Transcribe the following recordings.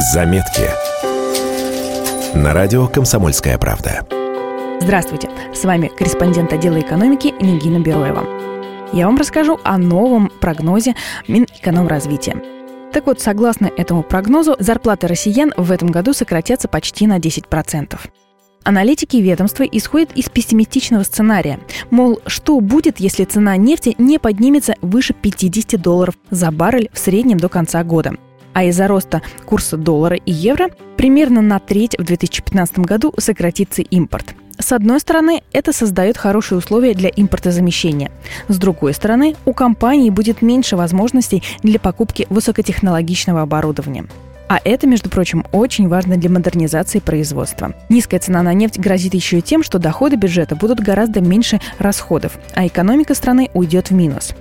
Заметки. На радио «Комсомольская правда». Здравствуйте, с вами корреспондент отдела экономики Нигина Бероева. Я вам расскажу о новом прогнозе Минэкономразвития. Так вот, согласно этому прогнозу, зарплаты россиян в этом году сократятся почти на 10%. Аналитики ведомства исходят из пессимистичного сценария. Мол, что будет, если цена нефти не поднимется выше 50 долларов за баррель в среднем до конца года – а из-за роста курса доллара и евро примерно на треть в 2015 году сократится импорт. С одной стороны, это создает хорошие условия для импортозамещения. С другой стороны, у компании будет меньше возможностей для покупки высокотехнологичного оборудования. А это, между прочим, очень важно для модернизации производства. Низкая цена на нефть грозит еще и тем, что доходы бюджета будут гораздо меньше расходов, а экономика страны уйдет в минус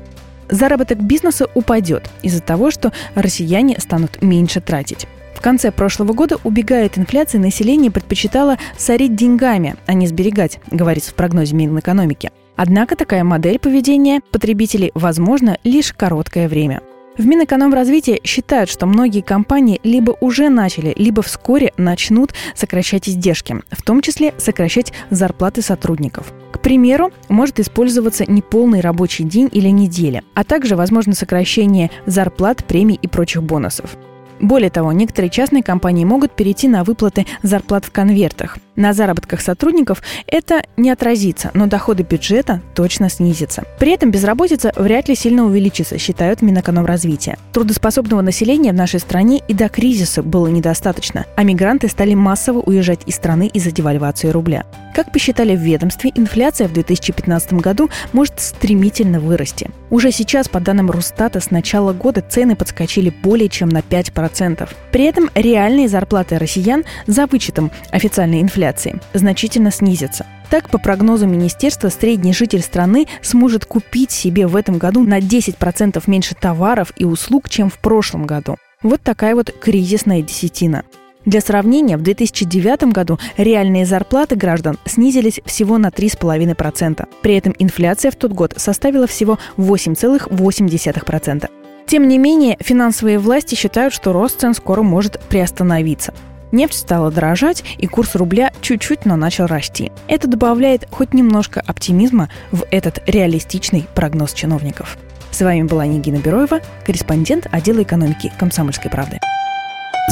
заработок бизнеса упадет из-за того, что россияне станут меньше тратить. В конце прошлого года, убегая от инфляции, население предпочитало сорить деньгами, а не сберегать, говорится в прогнозе Минэкономики. Однако такая модель поведения потребителей возможна лишь короткое время. В Минэкономразвитии считают, что многие компании либо уже начали, либо вскоре начнут сокращать издержки, в том числе сокращать зарплаты сотрудников. Примеру, может использоваться неполный рабочий день или неделя, а также возможно сокращение зарплат, премий и прочих бонусов. Более того, некоторые частные компании могут перейти на выплаты зарплат в конвертах. На заработках сотрудников это не отразится, но доходы бюджета точно снизятся. При этом безработица вряд ли сильно увеличится, считают Минэкономразвития. Трудоспособного населения в нашей стране и до кризиса было недостаточно, а мигранты стали массово уезжать из страны из-за девальвации рубля. Как посчитали в ведомстве, инфляция в 2015 году может стремительно вырасти. Уже сейчас, по данным Росстата, с начала года цены подскочили более чем на 5%. При этом реальные зарплаты россиян за вычетом официальной инфляции значительно снизятся. Так, по прогнозам министерства, средний житель страны сможет купить себе в этом году на 10% меньше товаров и услуг, чем в прошлом году. Вот такая вот кризисная десятина. Для сравнения, в 2009 году реальные зарплаты граждан снизились всего на 3,5%. При этом инфляция в тот год составила всего 8,8%. Тем не менее, финансовые власти считают, что рост цен скоро может приостановиться. Нефть стала дорожать, и курс рубля чуть-чуть, но начал расти. Это добавляет хоть немножко оптимизма в этот реалистичный прогноз чиновников. С вами была Нигина Бероева, корреспондент отдела экономики «Комсомольской правды».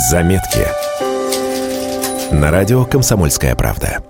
Заметки. На радио «Комсомольская правда».